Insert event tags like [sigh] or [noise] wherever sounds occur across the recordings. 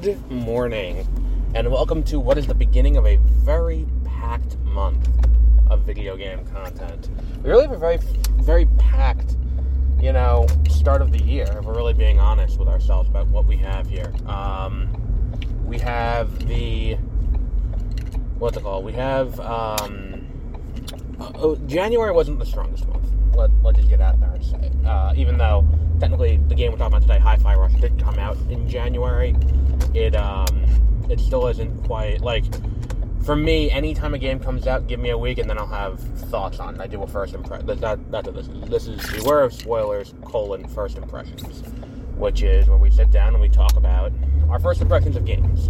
Good morning, and welcome to what is the beginning of a very packed month of video game content. We really have a very, very packed, you know, start of the year. If we're really being honest with ourselves about what we have here, um, we have the what's it called? We have um, uh, oh, January wasn't the strongest month. Let, let's just get out there and say, uh, even though technically the game we're talking about today, Hi-Fi Rush, did come out in January. It um, it still isn't quite like for me. Anytime a game comes out, give me a week and then I'll have thoughts on. it. I do a first impression. That, that, that's what this is. This is beware of spoilers colon first impressions, which is where we sit down and we talk about our first impressions of games.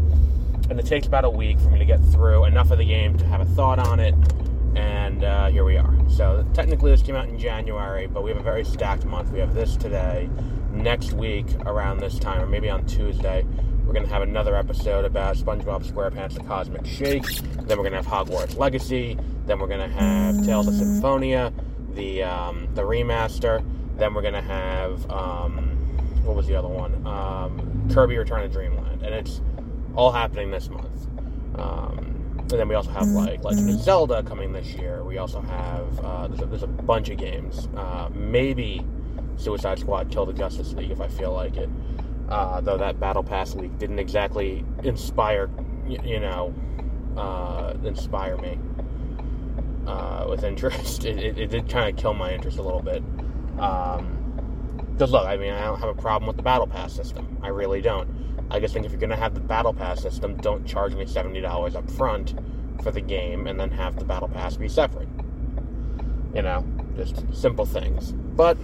And it takes about a week for me to get through enough of the game to have a thought on it and uh, here we are. So technically, this came out in January, but we have a very stacked month. We have this today. Next week, around this time, or maybe on Tuesday, we're going to have another episode about SpongeBob SquarePants: The Cosmic Shake. Then we're going to have Hogwarts Legacy. Then we're going to have Tales of Symphonia, the um, the remaster. Then we're going to have um, what was the other one? Um, Kirby Return to Dreamland, and it's all happening this month. Um, and then we also have like Legend of Zelda coming this year. We also have uh, there's, a, there's a bunch of games. Uh, maybe Suicide Squad, Kill the Justice League if I feel like it. Uh, though that Battle Pass week didn't exactly inspire, you, you know, uh, inspire me uh, with [laughs] interest. It, it, it did kind of kill my interest a little bit. Um, because look, I mean, I don't have a problem with the Battle Pass system. I really don't. I just think if you're going to have the Battle Pass system, don't charge me $70 up front for the game and then have the Battle Pass be separate. You know, just simple things. But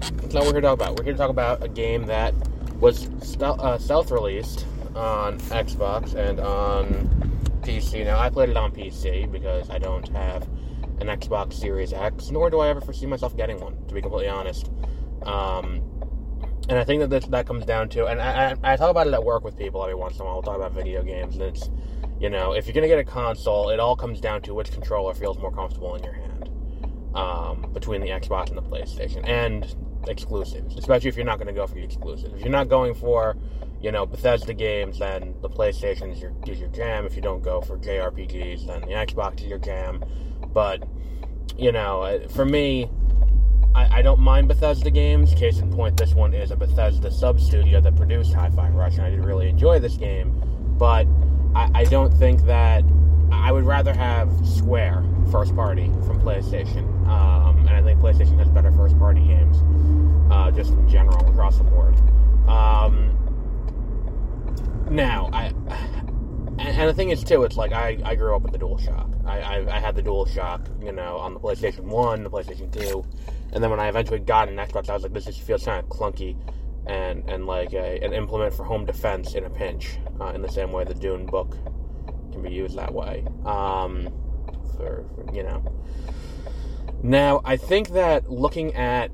that's not what we're here to talk about. We're here to talk about a game that was stealth uh, self released on Xbox and on PC. Now, I played it on PC because I don't have an Xbox Series X, nor do I ever foresee myself getting one, to be completely honest. Um, and I think that this, that comes down to, and I, I, talk about it at work with people every once in a while. We'll talk about video games, and it's, you know, if you're gonna get a console, it all comes down to which controller feels more comfortable in your hand, um, between the Xbox and the PlayStation, and exclusives. Especially if you're not gonna go for the exclusives. If you're not going for, you know, Bethesda games, then the PlayStation is your is your jam. If you don't go for JRPGs, then the Xbox is your jam. But, you know, for me, I, I, don't mind Bethesda games. Case in point, this one is a Bethesda sub studio that produced Hi Fi Rush, and I did really enjoy this game. But I, I don't think that. I would rather have Square first party from PlayStation. Um, and I think PlayStation has better first party games, uh, just in general, across the board. Um, now, I. [sighs] And, the thing is, too, it's like I, I grew up with the DualShock. I, I, I had the DualShock, you know, on the PlayStation 1, the PlayStation 2 and then when I eventually got an Xbox, I was like, this just feels kind of clunky and and like a, an implement for home defense in a pinch, uh, in the same way the Dune book can be used that way. Um, for, for you know. Now I think that looking at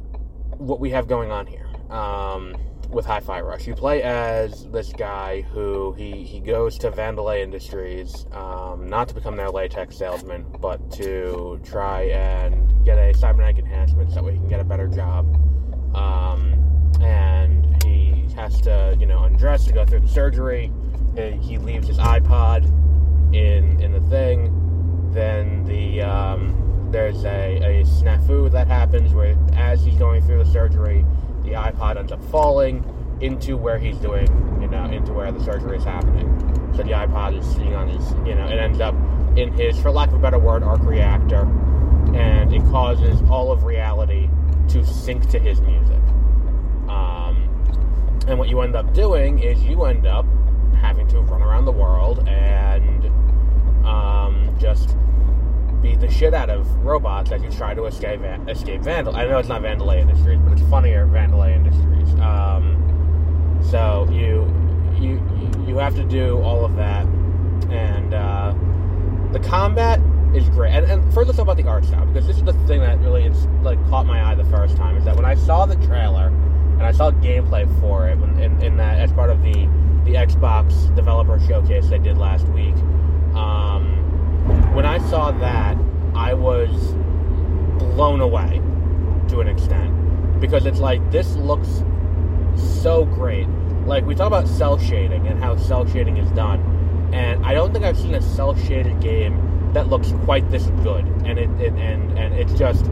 what we have going on here. Um, with Hi-Fi Rush. You play as this guy who he, he goes to Vandelay Industries, um, not to become their latex salesman, but to try and get a cybernetic enhancement so that he can get a better job. Um, and he has to, you know, undress to go through the surgery. He leaves his iPod in in the thing. Then the um, there's a, a snafu that happens where as he's going through the surgery the iPod ends up falling into where he's doing, you know, into where the surgery is happening. So the iPod is sitting on his, you know, it ends up in his, for lack of a better word, arc reactor, and it causes all of reality to sync to his music. Um, and what you end up doing is you end up having to run around the world and um, just beat the shit out of robots as you try to escape escape Vandal. I know it's not Vandelay Industries, but it's funnier Vandelay Industries. Um, so you you you have to do all of that, and uh, the combat is great. And, and first, let's talk about the art style because this is the thing that really is, like caught my eye the first time. Is that when I saw the trailer and I saw gameplay for it in, in that as part of the the Xbox developer showcase they did last week. Um, when I saw that, I was blown away to an extent because it's like this looks so great. Like we talk about cel shading and how cel shading is done, and I don't think I've seen a cel shaded game that looks quite this good. And it, it and and it's just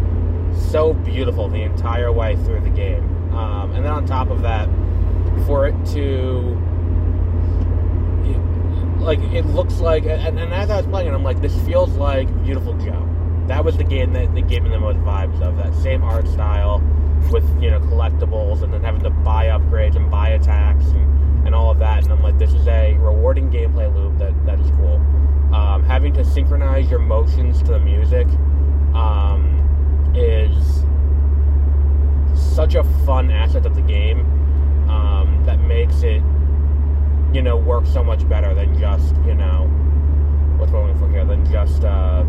so beautiful the entire way through the game. Um, and then on top of that, for it to like it looks like and, and, as I was playing it, I'm like, this feels like Beautiful Joe. That was the game that, that gave me the most vibes of that same art style with you know collectibles and then having to buy upgrades and buy attacks and, and all of that. And I'm like, this is a rewarding gameplay loop that, that is cool. Um, having to synchronize your motions to the music um, is such a fun asset of the game um, that makes it you know, work so much better than just, you know, what's going for here, than just, uh,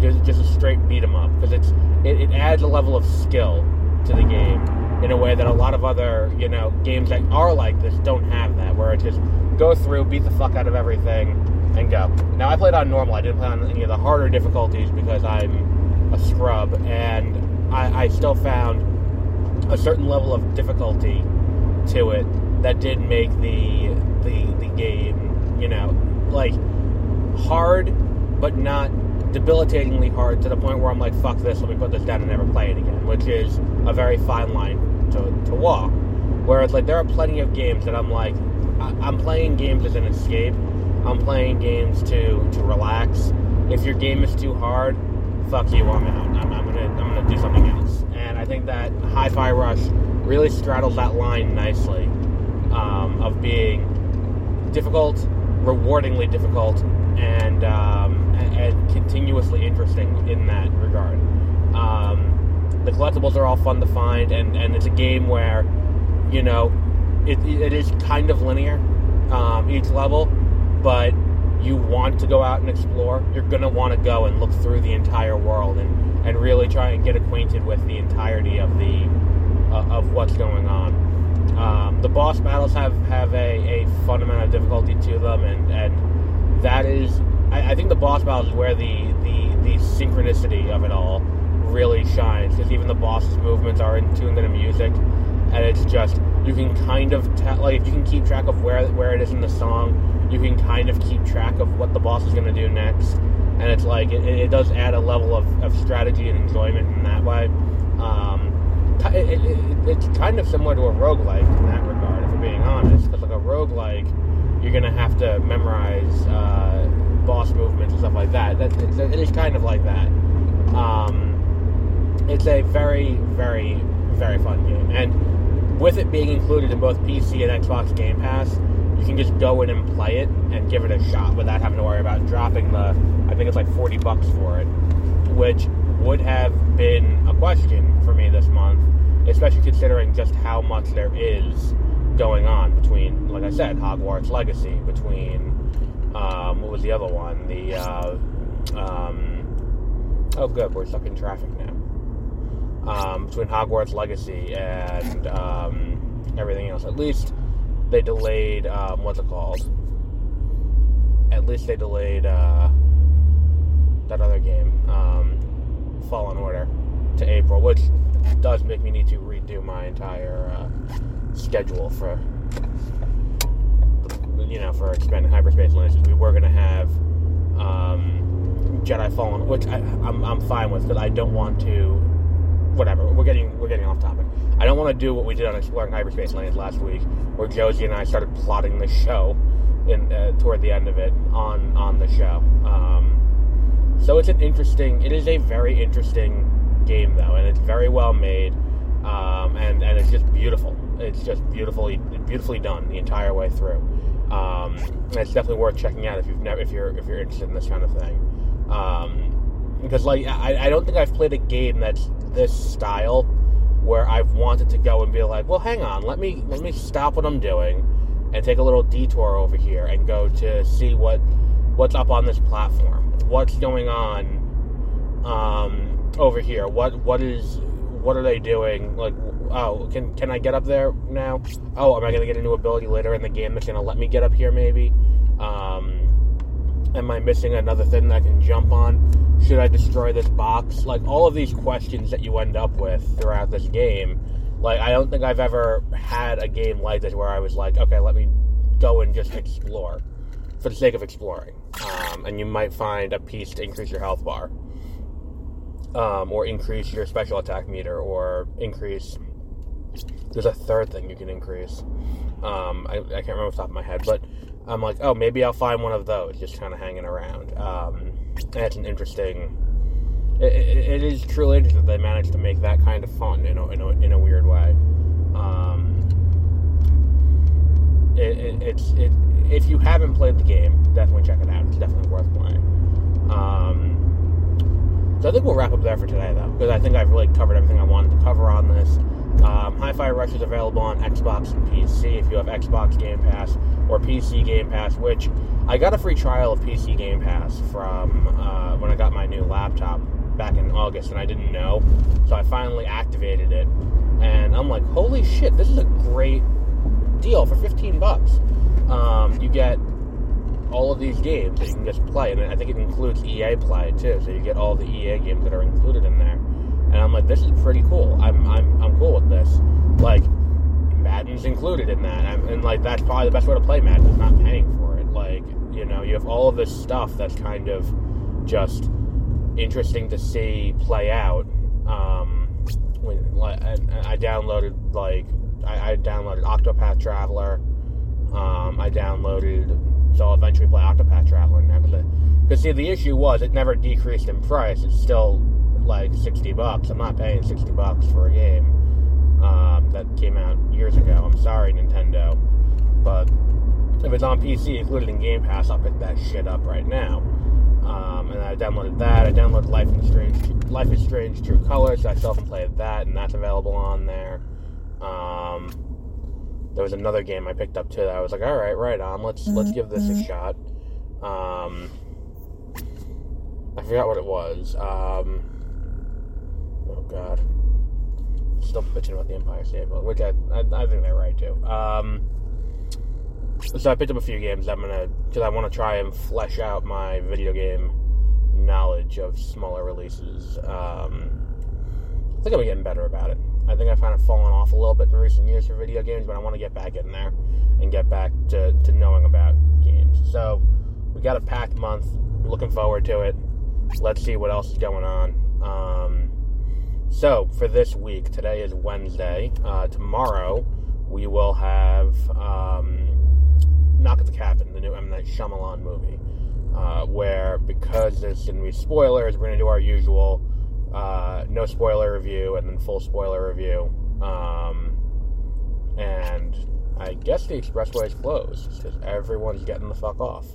just, just a straight beat 'em up. Because it's, it, it adds a level of skill to the game in a way that a lot of other, you know, games that are like this don't have that, where it just go through, beat the fuck out of everything, and go. Now, I played on normal. I didn't play on any of the harder difficulties because I'm a scrub, and I, I still found a certain level of difficulty to it that did make the the the game, you know, like hard, but not debilitatingly hard to the point where I'm like, fuck this, let me put this down and never play it again, which is a very fine line to, to walk. Whereas, like, there are plenty of games that I'm like, I, am playing games as an escape. I'm playing games to to relax. If your game is too hard, fuck you, I'm out. I'm, I'm gonna I'm gonna do something else. And I think that Hi-Fi Rush really straddles that line nicely um, of being difficult, rewardingly difficult, and, um, and, continuously interesting in that regard. Um, the collectibles are all fun to find, and, and it's a game where, you know, it, it is kind of linear um, each level, but you want to go out and explore. You're going to want to go and look through the entire world and, and really try and get acquainted with the entirety of the uh, of what's going on. Um, the boss battles have have a, a fun amount of difficulty to them, and and that is, I, I think the boss battles is where the the the synchronicity of it all really shines because even the boss's movements are in tune to the music, and it's just you can kind of tell like if you can keep track of where where it is in the song, you can kind of keep track of what the boss is going to do next, and it's like it, it, does add a level of, of strategy and enjoyment in that way. Um, it, it, it's kind of similar to a roguelike in that regard, if we're being honest. Because like a roguelike, you're gonna have to memorize uh, boss movements and stuff like that. that it's, it is kind of like that. Um, it's a very, very, very fun game, and with it being included in both PC and Xbox Game Pass, you can just go in and play it and give it a shot without having to worry about dropping the. I think it's like forty bucks for it, which would have been a question for me this month especially considering just how much there is going on between, like I said, Hogwarts Legacy, between um, what was the other one? The uh, um, oh, good, we're stuck in traffic now. Um, between Hogwarts Legacy and um, everything else, at least they delayed um, what's it called? At least they delayed uh, that other game, um, Fallen Order, to April, which does make me need to redo my entire uh, schedule for you know for expanding hyperspace lineages. We were to have um, Jedi Fallen, which I, I'm, I'm fine with because I don't want to. Whatever, we're getting we're getting off topic. I don't want to do what we did on exploring hyperspace lanes last week, where Josie and I started plotting the show in uh, toward the end of it on on the show. Um, so it's an interesting. It is a very interesting game though, and it's very well made, um, and and it's just beautiful. it's just beautifully beautifully done the entire way through. Um, and it's definitely worth checking out if you've never if you're if you're interested in this kind of thing. Um, because like I, I don't think I've played a game that's this style where I've wanted to go and be like, well, hang on, let me let me stop what I'm doing and take a little detour over here and go to see what what's up on this platform, what's going on um, over here, what what is what are they doing? Like, oh, can can I get up there now? Oh, am I gonna get a new ability later in the game that's gonna let me get up here? Maybe. Um, am I missing another thing that I can jump on? Should I destroy this box? Like all of these questions that you end up with throughout this game. Like I don't think I've ever had a game like this where I was like, okay, let me go and just explore for the sake of exploring. Um, and you might find a piece to increase your health bar um, or increase your special attack meter, or increase. There's a third thing you can increase. Um, I, I, can't remember off the top of my head, but I'm like, oh, maybe I'll find one of those just kind of hanging around. Um, and it's an interesting. It, it, it is truly interesting that they managed to make that kind of fun in a, in a, in a weird way. Um, it, it's it, if you haven't played the game, definitely check it out. It's definitely worth playing. Um, so I think we'll wrap up there for today, though, because I think I've really covered everything I wanted to cover on this. Um, Hi-Fi Rush is available on Xbox and PC if you have Xbox Game Pass or PC Game Pass, which I got a free trial of PC Game Pass from uh, when I got my new laptop back in August, and I didn't know, so I finally activated it, and I'm like, holy shit, this is a great deal for 15 bucks. Um, you get all of these games that you can just play, and I think it includes EA Play too. So you get all the EA games that are included in there. And I'm like, this is pretty cool. I'm I'm I'm cool with this. Like Madden's included in that, and, and like that's probably the best way to play Madden is not paying for it. Like you know, you have all of this stuff that's kind of just interesting to see play out. Um, when like, I downloaded like I, I downloaded Octopath Traveler. Um, I downloaded so I'll eventually play Octopath Traveler now. Because see, the issue was it never decreased in price. It's still like sixty bucks. I'm not paying sixty bucks for a game um, that came out years ago. I'm sorry, Nintendo, but if it's on PC, included in Game Pass, I'll pick that shit up right now. Um, and I downloaded that. I downloaded Life is Strange, Life is Strange True Colors. So I still haven't played that, and that's available on there. Um, there was another game I picked up too that I was like, all right, right on. Let's let's give this a mm-hmm. shot. Um, I forgot what it was. Um, oh God, still bitching about the Empire State Building, which I, I, I think they're right too. Um, so I picked up a few games. I'm gonna because I want to try and flesh out my video game knowledge of smaller releases. Um, I think I'm getting better about it. I think I've kind of fallen off a little bit in recent years for video games, but I want to get back in there and get back to, to knowing about games. So we got a packed month. Looking forward to it. Let's see what else is going on. Um, so for this week, today is Wednesday. Uh, tomorrow we will have um, Knock at the Cabin, the new M Night Shyamalan movie, uh, where because there's going to be spoilers, we're going to do our usual uh, no spoiler review and then full spoiler review. Um, and I guess the expressway is closed because everyone's getting the fuck off.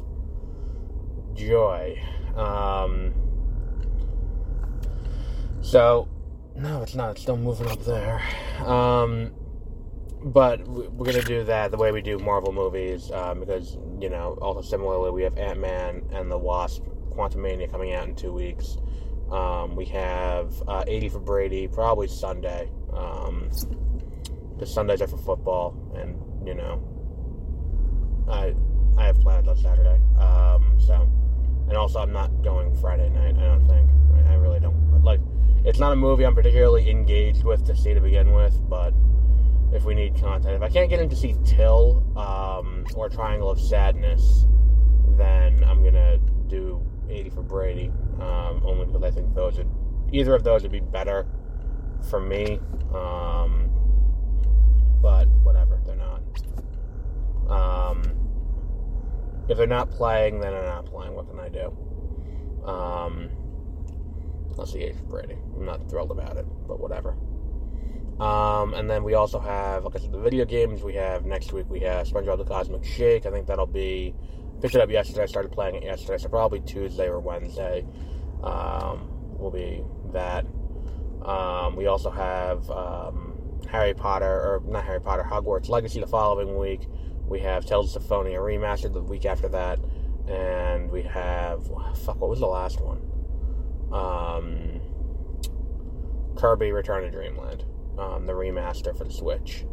Joy. Um, so, no, it's not. It's still moving up there. Um, but we're gonna do that the way we do Marvel movies um, because you know also similarly we have Ant Man and the Wasp Quantumania coming out in two weeks. Um, we have uh, 80 for Brady, probably Sunday. Um, the Sundays are for football, and you know, I I have plans on Saturday. Um, so, and also I'm not going Friday night. I don't think. I, I really don't like. It's not a movie I'm particularly engaged with to see to begin with, but if we need content, if I can't get in to see Till um, or Triangle of Sadness, then I'm gonna do 80 for Brady, um, only because I think those would either of those would be better for me. Um, but whatever, they're not. Um, if they're not playing, then they're not playing. What can I do? Um, let's see, for Brady. I'm not thrilled about it, but whatever. Um, and then we also have, like I said, the video games. We have next week. We have SpongeBob the Cosmic Shake. I think that'll be picked it up yesterday. I started playing it yesterday, so probably Tuesday or Wednesday um, will be that. Um, we also have um, Harry Potter, or not Harry Potter, Hogwarts Legacy the following week. We have Tales of Symphonia Remastered the week after that. And we have, fuck, what was the last one? Um, Kirby Return to Dreamland, um, the remaster for the Switch,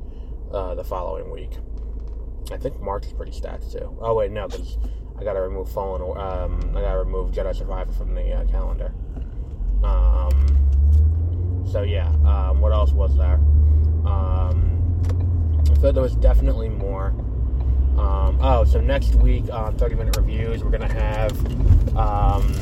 uh, the following week. I think March is pretty stacked too. Oh wait, no, because I gotta remove Fallen. Um, I gotta remove Jedi Survivor from the uh, calendar. Um, so yeah, um, what else was there? Um, so there was definitely more. Um, oh, so next week on 30 Minute Reviews, we're gonna have um,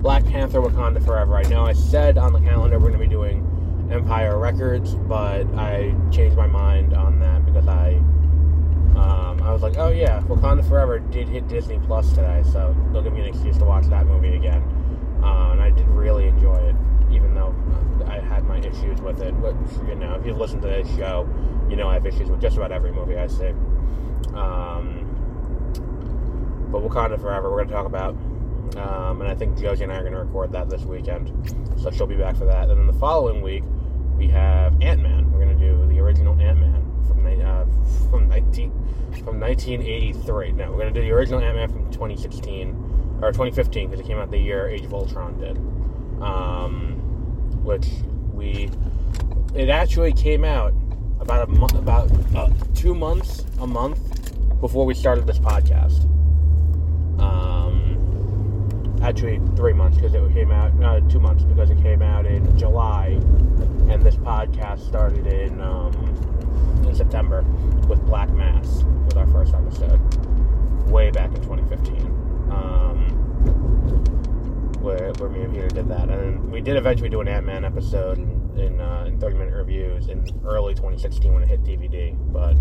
Black Panther: Wakanda Forever. I know I said on the calendar we're gonna be doing Empire Records, but I changed my mind on that because I I was like, oh yeah, Wakanda Forever did hit Disney Plus today, so they'll give me an excuse to watch that movie again. Uh, and I did really enjoy it, even though I had my issues with it. But you know, if you've listened to this show, you know I have issues with just about every movie I see. Um, but Wakanda Forever, we're going to talk about. Um, and I think Josie and I are going to record that this weekend. So she'll be back for that. And then the following week, we have Ant Man. We're going to do the original Ant Man from, uh, from, 19, from 1983. No, we're to do the original Ant Man from 2016, or 2015, because it came out the year Age of Ultron did. Um, which we. It actually came out about a month, about uh, two months, a month before we started this podcast. Um, actually, three months because it came out. Uh, two months because it came out in July, and this podcast started in um, in September with Black Mass with our first episode, way back in 2015. Um, where, where me and Peter did that, and we did eventually do an Ant Man episode in uh, in 30 minute reviews in early 2016 when it hit DVD. But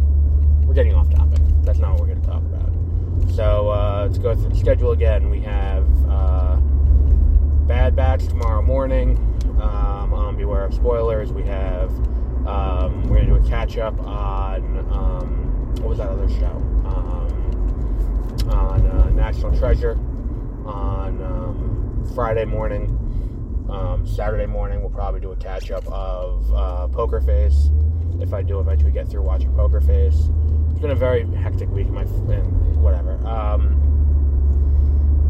we're getting off topic. That's not what we're going to talk about. So uh, let's go through the schedule again. We have uh, Bad Batch tomorrow morning. Um, um, beware of spoilers. We have um, we're to do a catch up on um, what was that other show? Um, on uh, National Treasure on um, Friday morning. Um, Saturday morning, we'll probably do a catch up of uh, Poker Face. If I do eventually get through watching Poker Face, it's been a very hectic week. My and whatever. Um,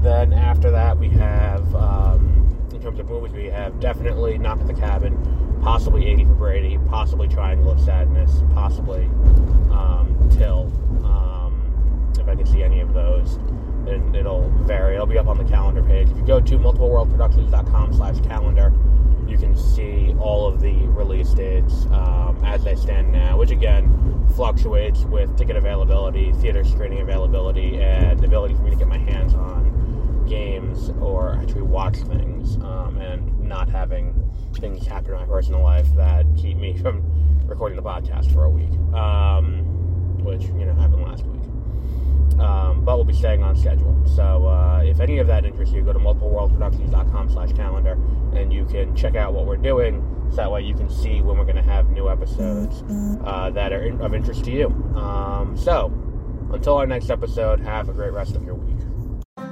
then after that, we have in terms of movies, we have definitely Knock at the Cabin, possibly 80 for Brady, possibly Triangle of Sadness, possibly um, Till. Um, if I can see any of those and it'll vary. It'll be up on the calendar page. If you go to multipleworldproductions.com slash calendar, you can see all of the release dates um, as they stand now, which again fluctuates with ticket availability, theater screening availability, and the ability for me to get my hands on games or actually watch things, um, and not having things happen in my personal life that keep me [laughs] from recording the podcast for a week, um, which you know happened last week um, but we'll be staying on schedule. So uh, if any of that interests you, go to multipleworldproductions.com slash calendar and you can check out what we're doing so that way you can see when we're going to have new episodes uh, that are in, of interest to you. Um, so until our next episode, have a great rest of your week.